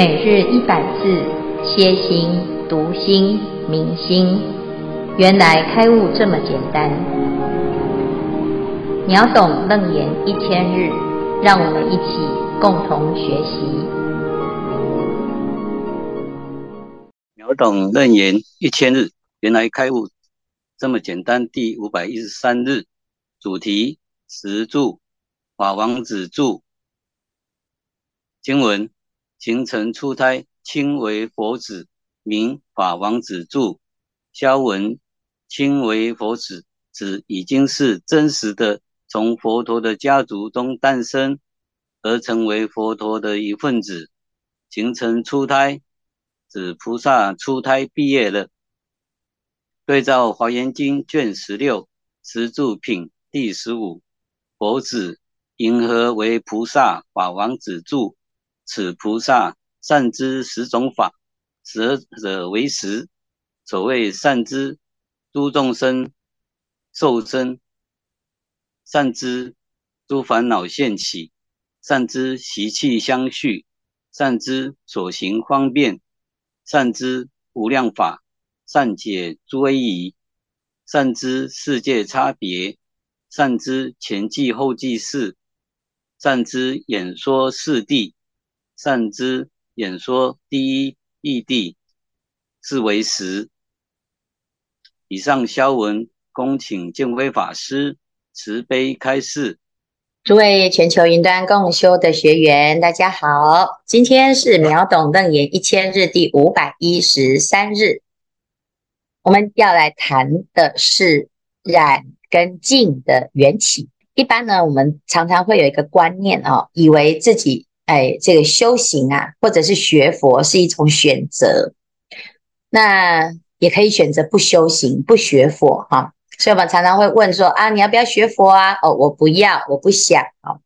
每日一百字，歇心、读心、明心，原来开悟这么简单。秒懂楞严一千日，让我们一起共同学习。秒懂楞严一千日，原来开悟这么简单。第五百一十三日，主题实住，法王子住经文。形成出胎，亲为佛子，名法王子着。消文，亲为佛子，指已经是真实的从佛陀的家族中诞生，而成为佛陀的一份子。形成出胎，指菩萨出胎毕业了。对照《华严经》卷十六实住品第十五，佛子云何为菩萨法王子着？此菩萨善知十种法，舍者为实。所谓善知诸众生受生，善知诸烦恼现起，善知习气相续，善知所行方便，善知无量法，善解诸威仪，善知世界差别，善知前际后际事，善知演说四谛。善知演说第一义谛，是为实。以上消文，恭请见辉法师慈悲开示。诸位全球云端共修的学员，大家好，今天是秒懂楞严一千日第五百一十三日，我们要来谈的是染跟净的缘起。一般呢，我们常常会有一个观念哦，以为自己。哎，这个修行啊，或者是学佛是一种选择，那也可以选择不修行、不学佛哈、所以我们常常会问说啊，你要不要学佛啊？哦，我不要，我不想啊。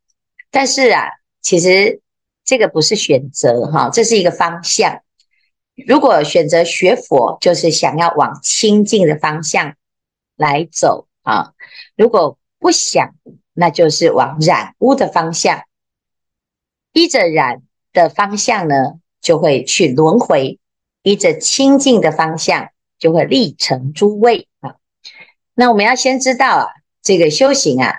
但是啊，其实这个不是选择哈、这是一个方向。如果选择学佛，就是想要往清净的方向来走啊；如果不想，那就是往染污的方向。依着染的方向呢，就会去轮回；依着清净的方向，就会立成诸位啊。那我们要先知道啊，这个修行啊，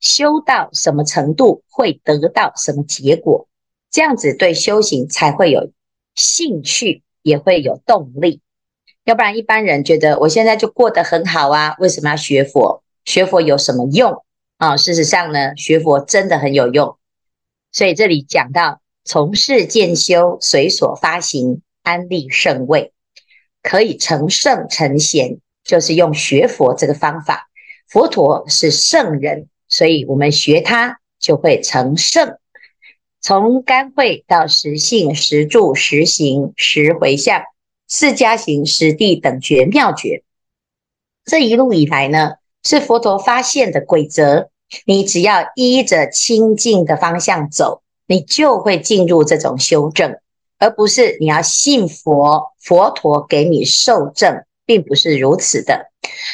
修到什么程度会得到什么结果，这样子对修行才会有兴趣，也会有动力。要不然一般人觉得我现在就过得很好啊，为什么要学佛？学佛有什么用啊？事实上呢，学佛真的很有用。所以这里讲到从事渐修，随所发行，安立圣位，可以成圣成贤，就是用学佛这个方法。佛陀是圣人，所以我们学他就会成圣。从干慧到实性、实住、实行、实回向，四加行、实地等觉妙诀，这一路以来呢，是佛陀发现的规则。你只要依着清净的方向走，你就会进入这种修正，而不是你要信佛，佛陀给你受证，并不是如此的，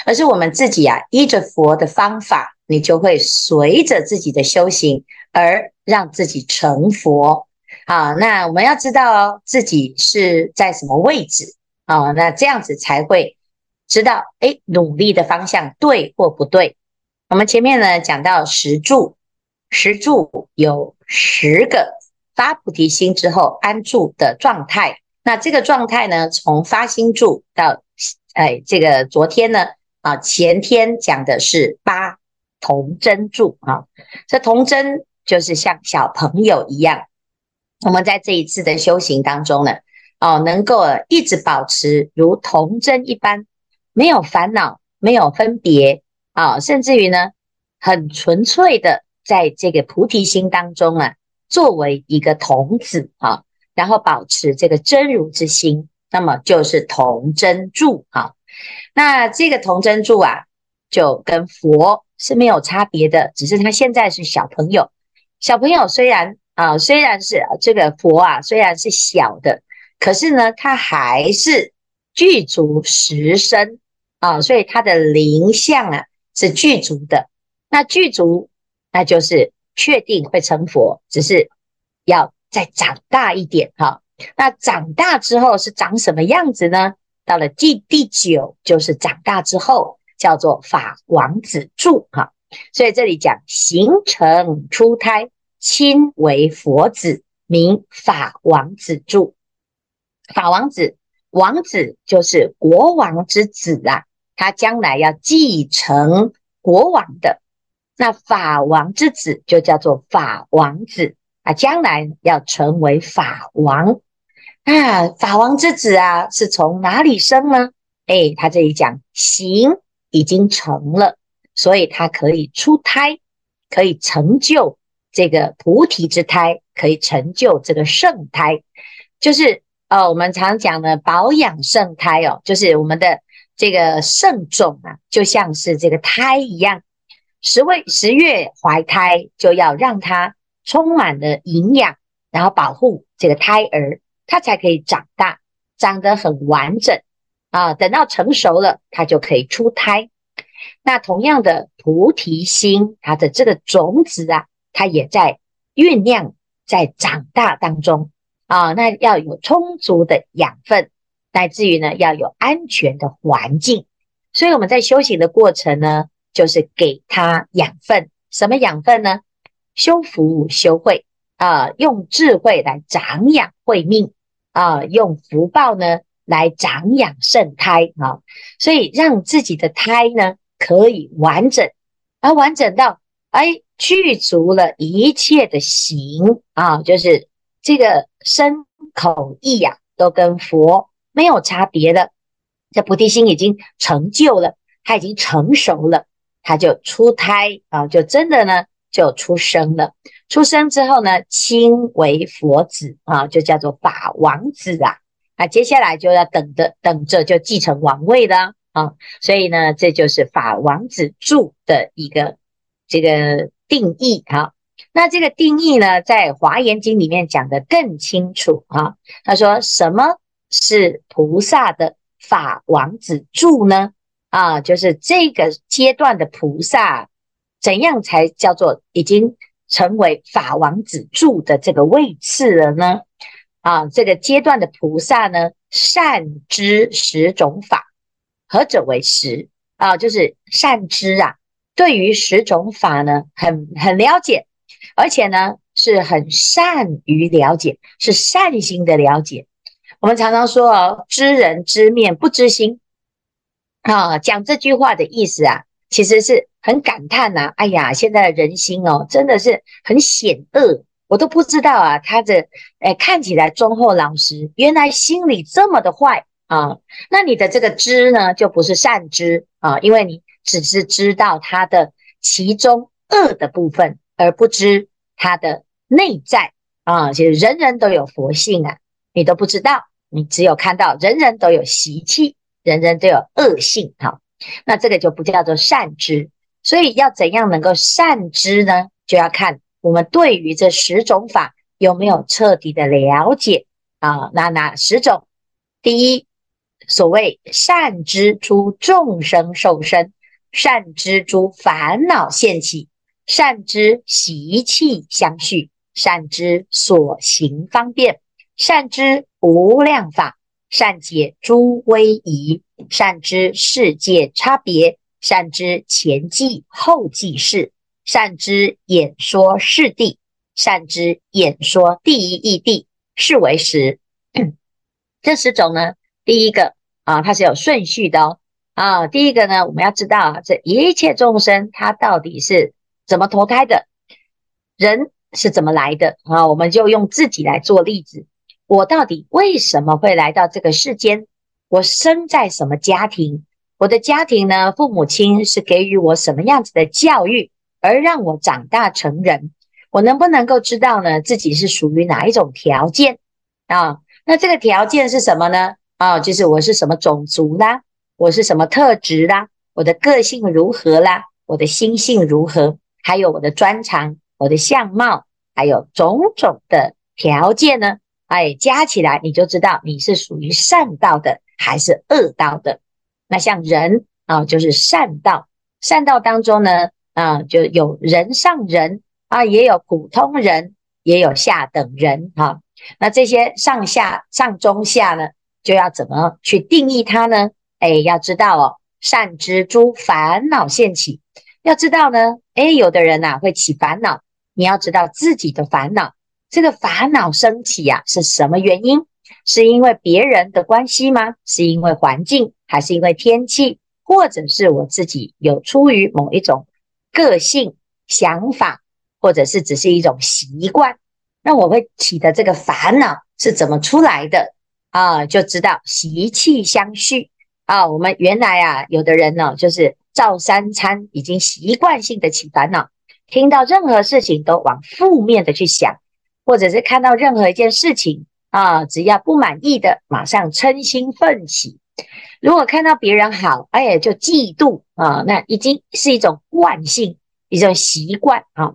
而是我们自己啊，依着佛的方法，你就会随着自己的修行而让自己成佛。好，那我们要知道哦，自己是在什么位置啊？那这样子才会知道，诶，努力的方向对或不对。我们前面呢讲到十住，十住有十个发菩提心之后安住的状态。那这个状态呢，从发心住到，哎，这个昨天呢，啊，前天讲的是八童真住啊。这童真就是像小朋友一样。我们在这一次的修行当中呢，哦，能够一直保持如童真一般，没有烦恼，没有分别。啊，甚至于呢，很纯粹的在这个菩提心当中啊，作为一个童子啊，然后保持这个真如之心，那么就是童真住啊。那这个童真住啊，就跟佛是没有差别的，只是他现在是小朋友。小朋友虽然啊，虽然是这个佛啊，虽然是小的，可是呢，他还是具足十身啊，所以他的灵相啊。是具足的，那具足，那就是确定会成佛，只是要再长大一点哈。那长大之后是长什么样子呢？到了第第九，就是长大之后叫做法王子住哈。所以这里讲形成出胎，亲为佛子，名法王子住。法王子，王子就是国王之子啊，他将来要继承国王的。那法王之子就叫做法王子啊，将来要成为法王。那，法王之子啊，是从哪里生呢？哎，他这里讲行已经成了，所以他可以出胎，可以成就这个菩提之胎，可以成就这个圣胎。就是呃，我们常讲的保养圣胎哦，就是我们的这个圣种啊，就像是这个胎一样，十位十月怀胎，就要让它充满了营养，然后保护这个胎儿。它才可以长大，长得很完整啊。等到成熟了，它就可以出胎。那同样的菩提心，它的这个种子啊，它也在酝酿，在长大当中啊。那要有充足的养分，乃至于呢，要有安全的环境。所以我们在修行的过程呢，就是给它养分。什么养分呢？修福修慧啊，用智慧来长养慧命。啊，用福报呢来长养圣胎啊，所以让自己的胎呢可以完整，而完整到哎具足了一切的行啊，就是这个身口意呀、啊，都跟佛没有差别的。这菩提心已经成就了，他已经成熟了，他就出胎啊，就真的呢。就出生了，出生之后呢，亲为佛子啊，就叫做法王子啊。那接下来就要等着，等着就继承王位了啊。所以呢，这就是法王子住的一个这个定义哈。那这个定义呢，在华严经里面讲得更清楚啊。他说，什么是菩萨的法王子住呢？啊，就是这个阶段的菩萨。怎样才叫做已经成为法王子住的这个位次了呢？啊，这个阶段的菩萨呢，善知十种法，何者为十？啊，就是善知啊，对于十种法呢，很很了解，而且呢，是很善于了解，是善心的了解。我们常常说哦，知人知面不知心啊，讲这句话的意思啊，其实是。很感叹呐、啊，哎呀，现在的人心哦，真的是很险恶，我都不知道啊，他的哎看起来忠厚老实，原来心里这么的坏啊。那你的这个知呢，就不是善知啊，因为你只是知道他的其中恶的部分，而不知他的内在啊。其实人人都有佛性啊，你都不知道，你只有看到人人都有习气，人人都有恶性哈、那这个就不叫做善知。所以要怎样能够善知呢？就要看我们对于这十种法有没有彻底的了解啊。那哪十种？第一，所谓善知诸众生受身，善知诸烦恼现起，善知习气相续，善知所行方便，善知无量法，善解诸威仪，善知世界差别。善知前记后记事，善知演说示谛，善知演说第一义地，是为十。这十种呢，第一个啊，它是有顺序的哦。啊，第一个呢，我们要知道啊，这一切众生他到底是怎么投胎的，人是怎么来的啊？我们就用自己来做例子，我到底为什么会来到这个世间？我生在什么家庭？我的家庭呢，父母亲是给予我什么样子的教育，而让我长大成人？我能不能够知道呢，自己是属于哪一种条件啊？那这个条件是什么呢？啊，就是我是什么种族啦，我是什么特质啦，我的个性如何啦，我的心性如何，还有我的专长、我的相貌，还有种种的条件呢？哎，加起来你就知道你是属于善道的还是恶道的。那像人啊，就是善道，善道当中呢，啊，就有人上人啊，也有普通人，也有下等人啊。那这些上下上中下呢，就要怎么去定义它呢？哎，要知道哦，善知诸烦恼现起。要知道呢，哎，有的人呐、啊、会起烦恼，你要知道自己的烦恼，这个烦恼升起呀、啊、是什么原因？是因为别人的关系吗？是因为环境，还是因为天气，或者是我自己有出于某一种个性、想法，或者是只是一种习惯？那我会起的这个烦恼是怎么出来的啊？就知道习气相续啊。我们原来啊，有的人呢，就是照三餐已经习惯性的起烦恼，听到任何事情都往负面的去想，或者是看到任何一件事情啊，只要不满意的，马上嗔心奋起。如果看到别人好，哎，就嫉妒啊，那已经是一种惯性，一种习惯啊。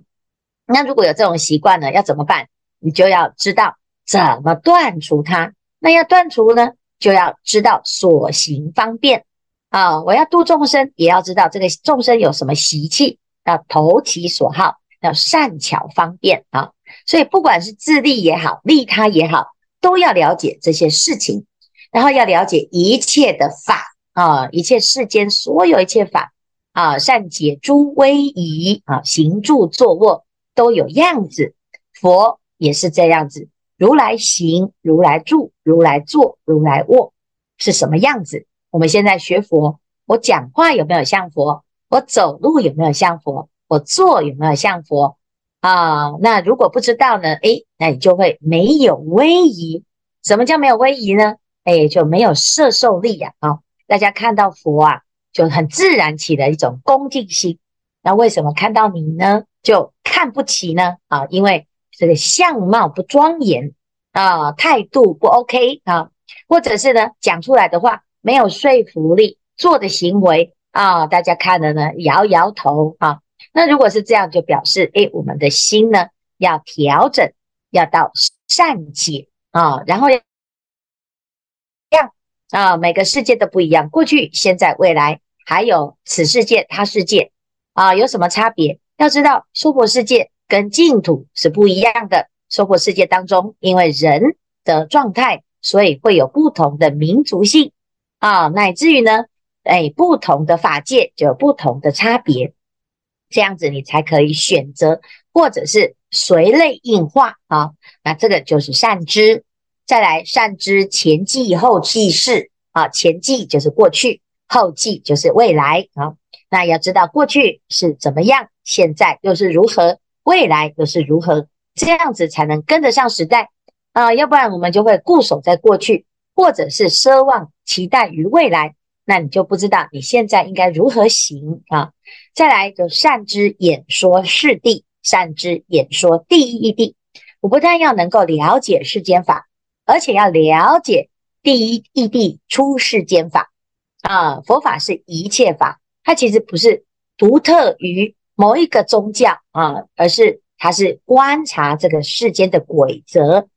那如果有这种习惯呢，要怎么办？你就要知道怎么断除它。那要断除呢，就要知道所行方便啊。我要度众生，也要知道这个众生有什么习气，要投其所好，要善巧方便啊。所以不管是自利也好，利他也好，都要了解这些事情，然后要了解一切的法啊，一切世间所有一切法啊，善解诸威仪啊，行住坐卧都有样子，佛。也是这样子，如来行，如来住，如来坐，如来卧，是什么样子？我们现在学佛，我讲话有没有像佛？我走路有没有像佛？我坐有没有像佛？啊，那如果不知道呢？诶，那你就会没有威仪。什么叫没有威仪呢？诶，就没有摄受力呀！啊，大家看到佛啊，就很自然起的一种恭敬心。那为什么看到你呢，就看不起呢？啊，因为。这个相貌不庄严啊，态度不 OK 啊，或者是呢，讲出来的话没有说服力，做的行为啊，大家看了呢摇摇头啊。那如果是这样，就表示诶，我们的心呢要调整，要到善解啊，然后要样啊，每个世界都不一样，过去、现在、未来，还有此世界、他世界啊，有什么差别？要知道娑婆世界。跟净土是不一样的。娑婆世界当中，因为人的状态，所以会有不同的民族性啊，乃至于呢，哎，不同的法界就有不同的差别。这样子你才可以选择，或者是随类应化啊。那这个就是善知。再来，善知前记后记事啊，前记就是过去，后记就是未来啊。那要知道过去是怎么样，现在又是如何。未来又是如何？这样子才能跟得上时代啊、要不然我们就会固守在过去，或者是奢望期待于未来，那你就不知道你现在应该如何行啊！再来就善知演说示谛，善知演说第一义谛。我不但要能够了解世间法，而且要了解第一义谛出世间法啊！佛法是一切法，它其实不是独特于。某一个宗教啊，而是它是观察这个世间的规则，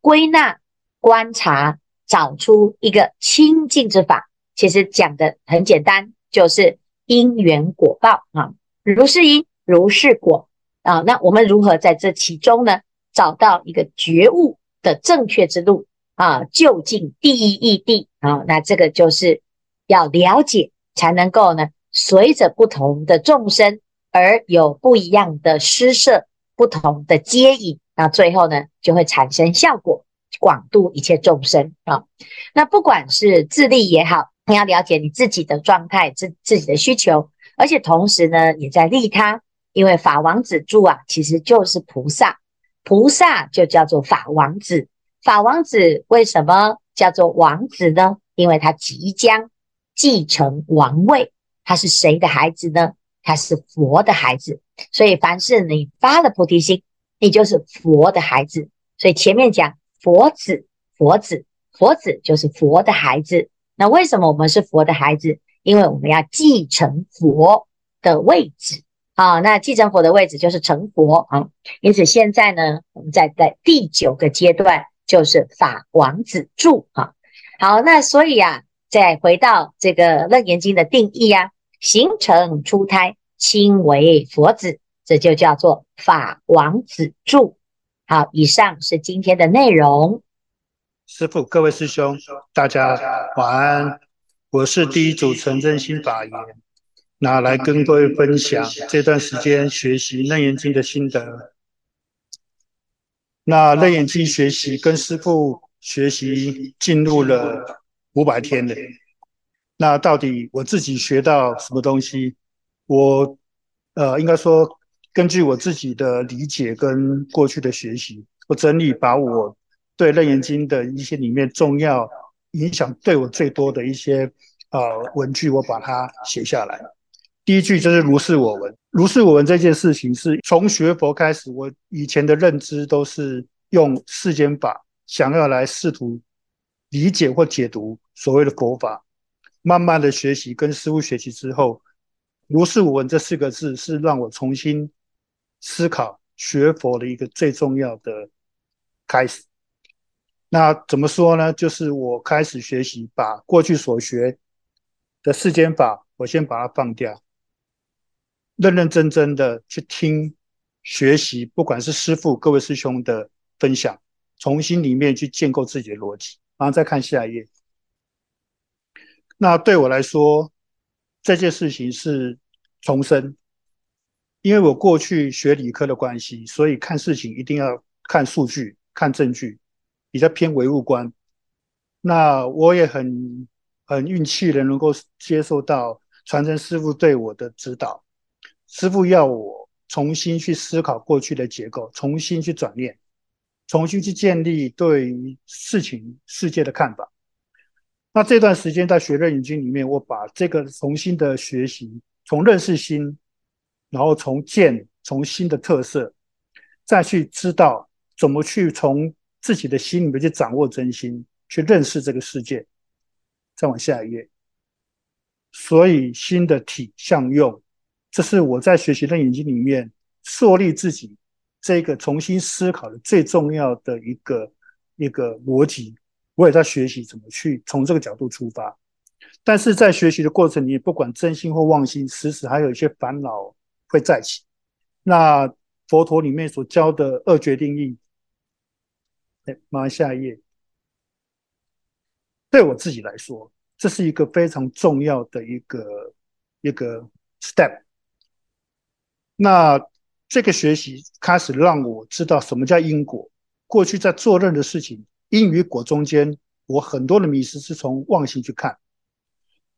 归纳、观察，找出一个清净之法。其实讲的很简单，就是因缘果报啊，如是因，如是果啊。那我们如何在这其中呢，找到一个觉悟的正确之路啊？就近第一义地啊？那这个就是要了解，才能够呢，随着不同的众生。而有不一样的施设，不同的接引，那最后呢，就会产生效果，广度一切众生啊。那不管是自利也好，你要了解你自己的状态，自自己的需求，而且同时呢，也在利他。因为法王子住啊，其实就是菩萨，菩萨就叫做法王子。法王子为什么叫做王子呢？因为他即将继承王位，他是谁的孩子呢？他是佛的孩子，所以凡是你发了菩提心，你就是佛的孩子。所以前面讲佛子，佛子，佛子就是佛的孩子。那为什么我们是佛的孩子？因为我们要继承佛的位置啊。那继承佛的位置就是成佛啊。因此现在呢，我们在在第九个阶段，就是法王子住啊。好，那所以啊，再回到这个《楞严经》的定义啊。形成出胎，亲为佛子，这就叫做法王子住。好，以上是今天的内容。师父，各位师兄，大家晚安。我是第一组陈真心法言，那来跟各位分享这段时间学习《楞严经》的心得。那《楞严经》学习跟师父学习进入了五百天了。那到底我自己学到什么东西？我呃，应该说根据我自己的理解跟过去的学习，我整理把我对《楞严经》的一些里面重要影响对我最多的一些呃文句，我把它写下来。第一句就是“如是我闻”，“如是我闻”这件事情是从学佛开始，我以前的认知都是用世间法，想要来试图理解或解读所谓的佛法。慢慢的学习，跟师父学习之后，“如是我闻”这四个字是让我重新思考学佛的一个最重要的开始。那怎么说呢？就是我开始学习，把过去所学的世间法，我先把它放掉，认认真真的去听学习，不管是师父各位师兄的分享，重新里面去建构自己的逻辑。然后再看下一页。那对我来说，这件事情是重生，因为我过去学理科的关系，所以看事情一定要看数据、看证据，比较偏唯物观。那我也很很运气的能够接受到传承师傅对我的指导，师傅要我重新去思考过去的结构，重新去转念，重新去建立对于事情世界的看法。那这段时间在学《楞严经》里面，我把这个重新的学习，从认识心，然后从见，从新的特色，再去知道怎么去从自己的心里面去掌握真心，去认识这个世界。再往下一页。所以心的体相用，这是我在学习《楞严经》里面树立自己这个重新思考的最重要的一个一个逻辑。我也在学习怎么去从这个角度出发，但是在学习的过程里，不管真心或妄心，时时还有一些烦恼会再起。那佛陀里面所教的二决定义，哎，马上下一页。对我自己来说，这是一个非常重要的一个一个 step。那这个学习开始让我知道什么叫因果。过去在做任何事情。因与果中间，我很多的迷失是从妄心去看。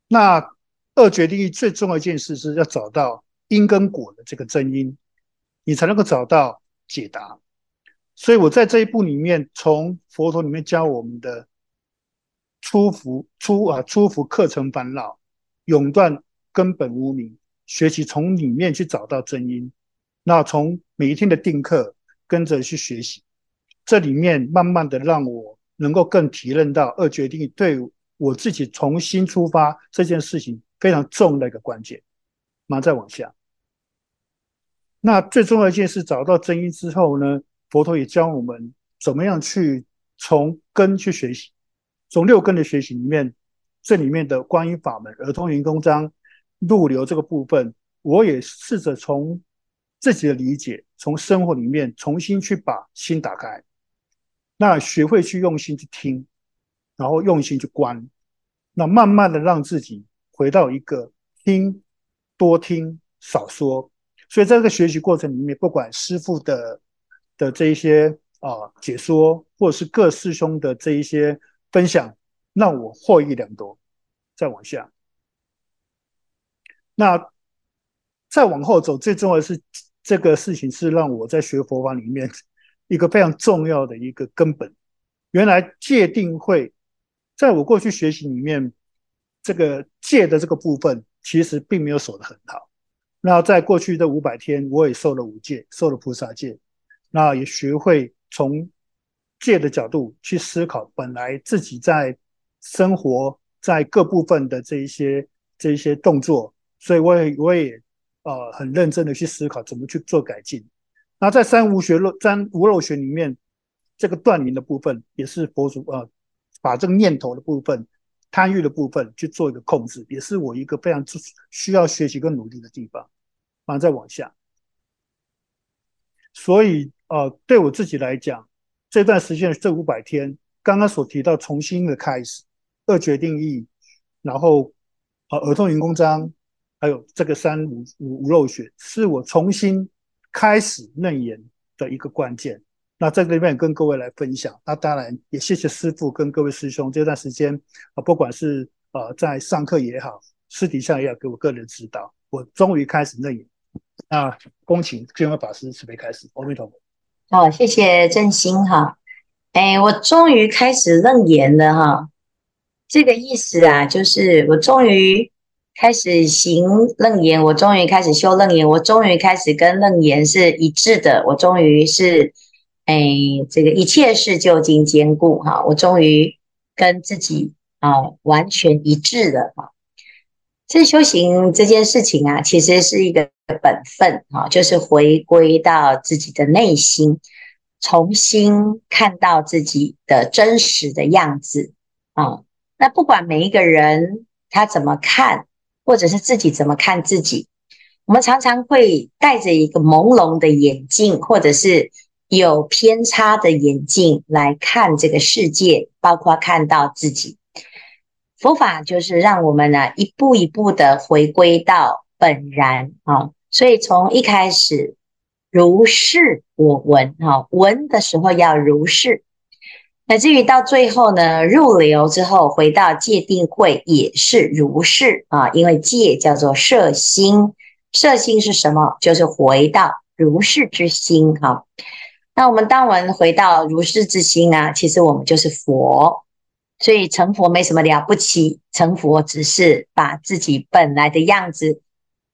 那二决定义最重要一件事是要找到因跟果的这个真因，你才能够找到解答。所以我在这一步里面，从佛陀里面教我们的出伏出啊出伏克成烦恼，永断根本无明，学习从里面去找到真因。那从每一天的定课跟着去学习。这里面慢慢的让我能够更体认到二决定对我自己重新出发这件事情非常重的一个关键。马上再往下，那最重要一件事找到真因之后呢，佛陀也教我们怎么样去从根去学习，从六根的学习里面，这里面的观音法门、耳通圆通章、入流这个部分，我也试着从自己的理解，从生活里面重新去把心打开。那学会去用心去听，然后用心去观，那慢慢的让自己回到一个听多听少说。所以在这个学习过程里面，不管师父的的这一些啊、解说，或者是各师兄的这一些分享，让我获益良多。再往下，那再往后走，最重要的是这个事情是让我在学佛法里面。一个非常重要的一个根本，原来戒定慧，在我过去学习里面，这个戒的这个部分其实并没有守得很好。那在过去的五百天，我也受了五戒，受了菩萨戒，那也学会从戒的角度去思考，本来自己在生活在各部分的这一些这一些动作，所以我也我也呃很认真的去思考怎么去做改进。那在三无学漏、三无漏学里面，这个断明的部分也是佛祖呃，把这个念头的部分、贪欲的部分去做一个控制，也是我一个非常需要学习跟努力的地方。然后再往下，所以呃，对我自己来讲，这段时间这五百天，刚刚所提到重新的开始，二决定义，然后呃，耳痛云公章，还有这个三无无无漏学，是我重新开始楞严的一个关键。那在这里面跟各位来分享，那当然也谢谢师父跟各位师兄这段时间啊，不管是呃在上课也好，私底下也要给我个人指导，我终于开始楞严。那恭请觉云法师慈悲开始，阿弥陀佛。好，谢谢振兴哈。哎，我终于开始楞严了哈。这个意思啊，就是我终于开始行楞严，我终于开始修楞严，我终于开始跟楞严是一致的，我终于是。哎，这个一切事究竟坚固哈，我终于跟自己啊完全一致了哈。这修行这件事情啊，其实是一个本分啊，就是回归到自己的内心，重新看到自己的真实的样子啊。那不管每一个人他怎么看，或者是自己怎么看自己，我们常常会戴着一个朦胧的眼镜，或者是。有偏差的眼镜来看这个世界，包括看到自己。佛法就是让我们呢一步一步的回归到本然啊，所以从一开始如是我闻哈，闻的时候要如是。乃至于到最后呢，入流之后回到戒定慧也是如是啊，因为戒叫做摄心，摄心是什么？就是回到如是之心哈。那我们当我们回到如是之心啊，其实我们就是佛，所以成佛没什么了不起，成佛只是把自己本来的样子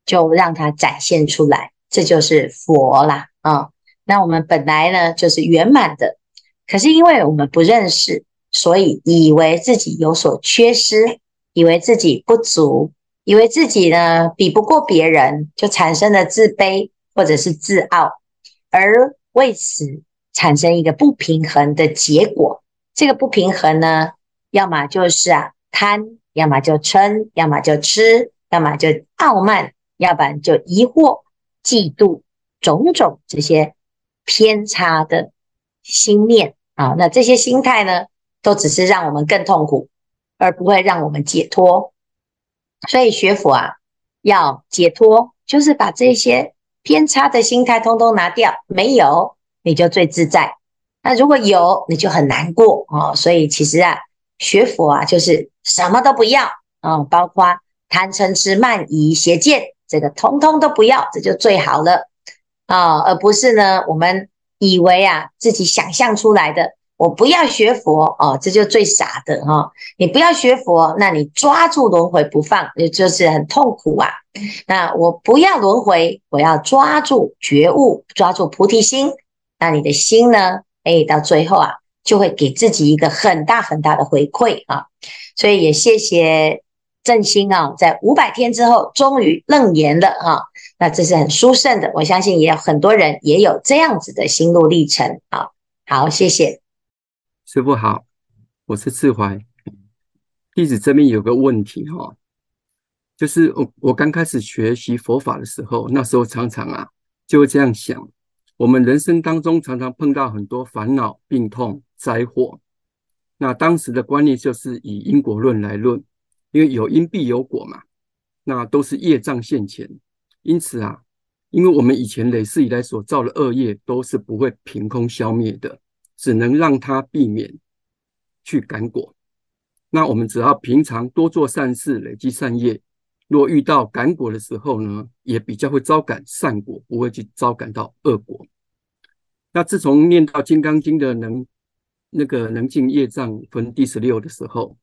就让它展现出来，这就是佛啦啊。那我们本来呢就是圆满的，可是因为我们不认识，所以以为自己有所缺失，以为自己不足，以为自己呢比不过别人，就产生了自卑或者是自傲，而。为此产生一个不平衡的结果，这个不平衡呢，要么就是啊贪，要么就嗔，要么就痴，要么就傲慢，要不然就疑惑、嫉妒，种种这些偏差的心念啊，那这些心态呢，都只是让我们更痛苦，而不会让我们解脱。所以学佛啊，要解脱，就是把这些。偏差的心态通通拿掉，没有你就最自在。那如果有，你就很难过哦。所以其实啊，学佛啊，就是什么都不要啊、包括贪嗔痴慢疑邪见，这个通通都不要，这就最好了啊、而不是呢，我们以为啊，自己想象出来的。我不要学佛哦，这就最傻的哈、你不要学佛，那你抓住轮回不放，也就是很痛苦啊。那我不要轮回，我要抓住觉悟，抓住菩提心。那你的心呢？哎，到最后啊，就会给自己一个很大很大的回馈啊。所以也谢谢正心啊，在五百天之后终于楞严了哈。那这是很殊胜的，我相信也有很多人也有这样子的心路历程啊。好，谢谢。师傅好，我是志怀。弟子这边有个问题哈，就是我我刚开始学习佛法的时候，那时候常常啊就会这样想：我们人生当中常常碰到很多烦恼、病痛、灾祸。那当时的观念就是以因果论来论，因为有因必有果嘛，那都是业障现前。因此啊，因为我们以前累世以来所造的恶业都是不会凭空消灭的。只能让它避免去感果。那我们只要平常多做善事，累积善业。若遇到感果的时候呢，也比较会招感善果，不会去招感到恶果。那自从念到《金刚经》的能那个能尽业障分第十六的时候，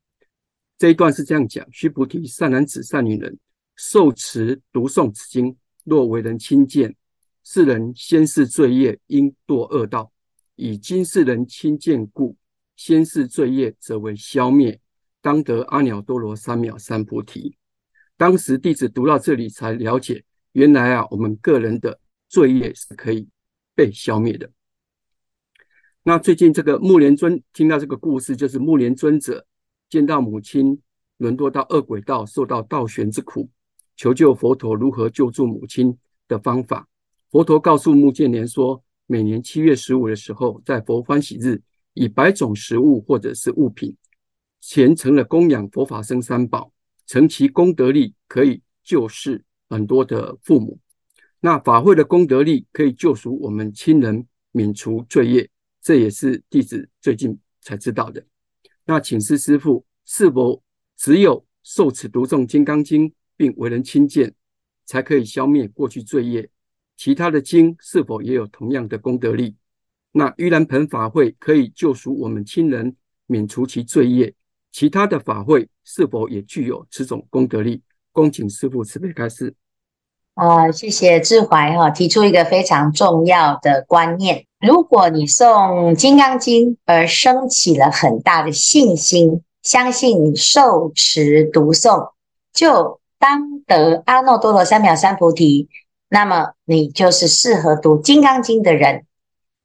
这一段是这样讲：须菩提，善男子、善女人，受持读诵此经，若为人亲见，是人先世罪业应堕恶道。以今世人亲见故，先世罪业则为消灭，当得阿耨多罗三藐三菩提。当时弟子读到这里，才了解，原来啊，我们个人的罪业是可以被消灭的。那最近这个木莲尊听到这个故事，就是木莲尊者见到母亲沦落到恶鬼道，受到倒悬之苦，求救佛陀如何救助母亲的方法。佛陀告诉目犍连说。每年七月十五的时候，在佛欢喜日，以百种食物或者是物品，虔诚的供养佛法僧三宝，成其功德力，可以救世很多的父母。那法会的功德力可以救赎我们亲人，免除罪业，这也是弟子最近才知道的。那请示师父，是否只有受持读诵《金刚经》并为人亲见，才可以消灭过去罪业？其他的经是否也有同样的功德力？那盂兰盆法会可以救赎我们亲人，免除其罪业，其他的法会是否也具有此种功德力？恭请师父慈悲开示。啊，谢谢智怀哈，提出一个非常重要的观念：如果你诵《金刚经》而升起了很大的信心，相信你受持读诵就当得阿耨多罗三藐三菩提。那么你就是适合读《金刚经》的人。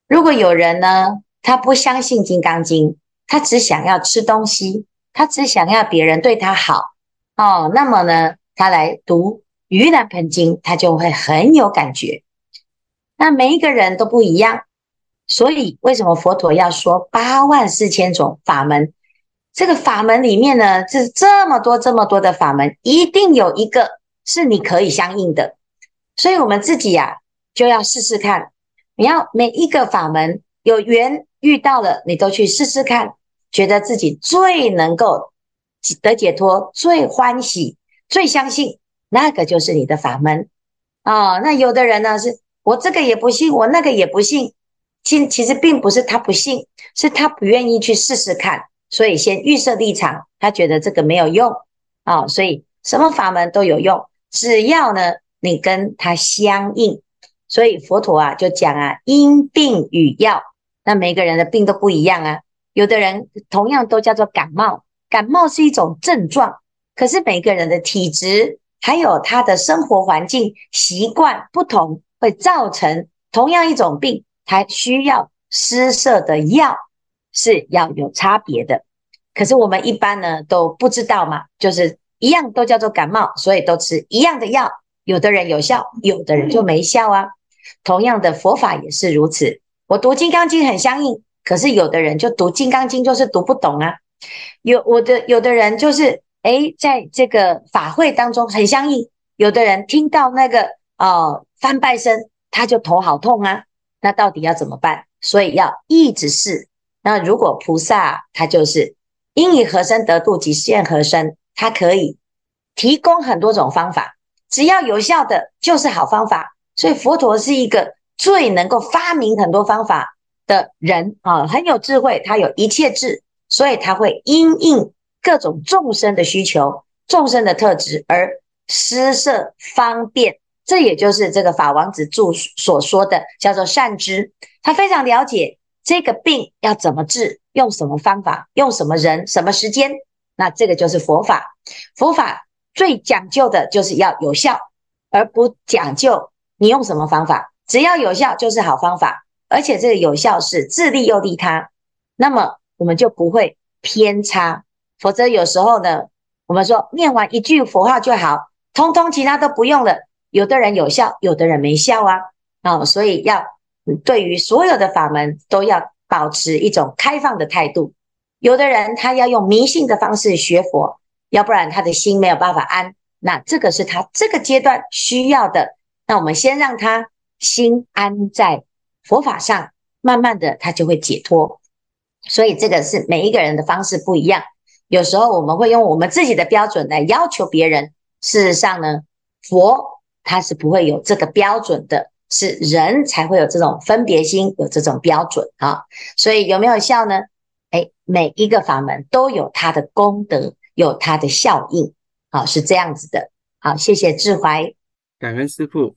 如果有人呢，他不相信《金刚经》，他只想要吃东西，他只想要别人对他好哦，那么呢，他来读《盂兰盆经》，他就会很有感觉。那每一个人都不一样，所以为什么佛陀要说八万四千种法门？这个法门里面呢，这这么多这么多的法门，一定有一个是你可以相应的。所以，我们自己呀、啊，就要试试看。你要每一个法门有缘遇到了，你都去试试看，觉得自己最能够得解脱、最欢喜、最相信，那个就是你的法门啊、那有的人呢，是我这个也不信，我那个也不信。其其实并不是他不信，是他不愿意去试试看，所以先预设立场，他觉得这个没有用啊、所以什么法门都有用，只要呢。你跟他相应，所以佛陀啊就讲啊，因病与药，那每个人的病都不一样啊。有的人同样都叫做感冒，感冒是一种症状，可是每个人的体质还有他的生活环境习惯不同，会造成同样一种病，他需要施设的药是要有差别的。可是我们一般呢都不知道嘛，就是一样都叫做感冒，所以都吃一样的药。有的人有效，有的人就没效啊。同样的佛法也是如此。我读《金刚经》很相应，可是有的人就读《金刚经》就是读不懂啊。有我的有的人就是诶，在这个法会当中很相应，有的人听到那个呃翻拜声，他就头好痛啊。那到底要怎么办？所以要一直试。那如果菩萨他就是因以何身得度，即现何身，他可以提供很多种方法。只要有效的就是好方法，所以佛陀是一个最能够发明很多方法的人啊，很有智慧，他有一切智，所以他会因应各种众生的需求、众生的特质而施设方便。这也就是这个法王子着所说的叫做善知，他非常了解这个病要怎么治，用什么方法，用什么人，什么时间，那这个就是佛法，佛法。最讲究的就是要有效，而不讲究你用什么方法，只要有效就是好方法，而且这个有效是自利又利他，那么我们就不会偏差。否则有时候呢，我们说念完一句佛号就好，通通其他都不用了。有的人有效，有的人没效啊。啊，所以要对于所有的法门都要保持一种开放的态度。有的人他要用迷信的方式学佛。要不然他的心没有办法安，那这个是他这个阶段需要的。那我们先让他心安在佛法上，慢慢的他就会解脱。所以这个是每一个人的方式不一样。有时候我们会用我们自己的标准来要求别人，事实上呢，佛他是不会有这个标准的，是人才会有这种分别心，有这种标准啊。所以有没有效呢？诶，每一个法门都有它的功德。有它的效应，好，是这样子的。好，谢谢智怀，感恩师父。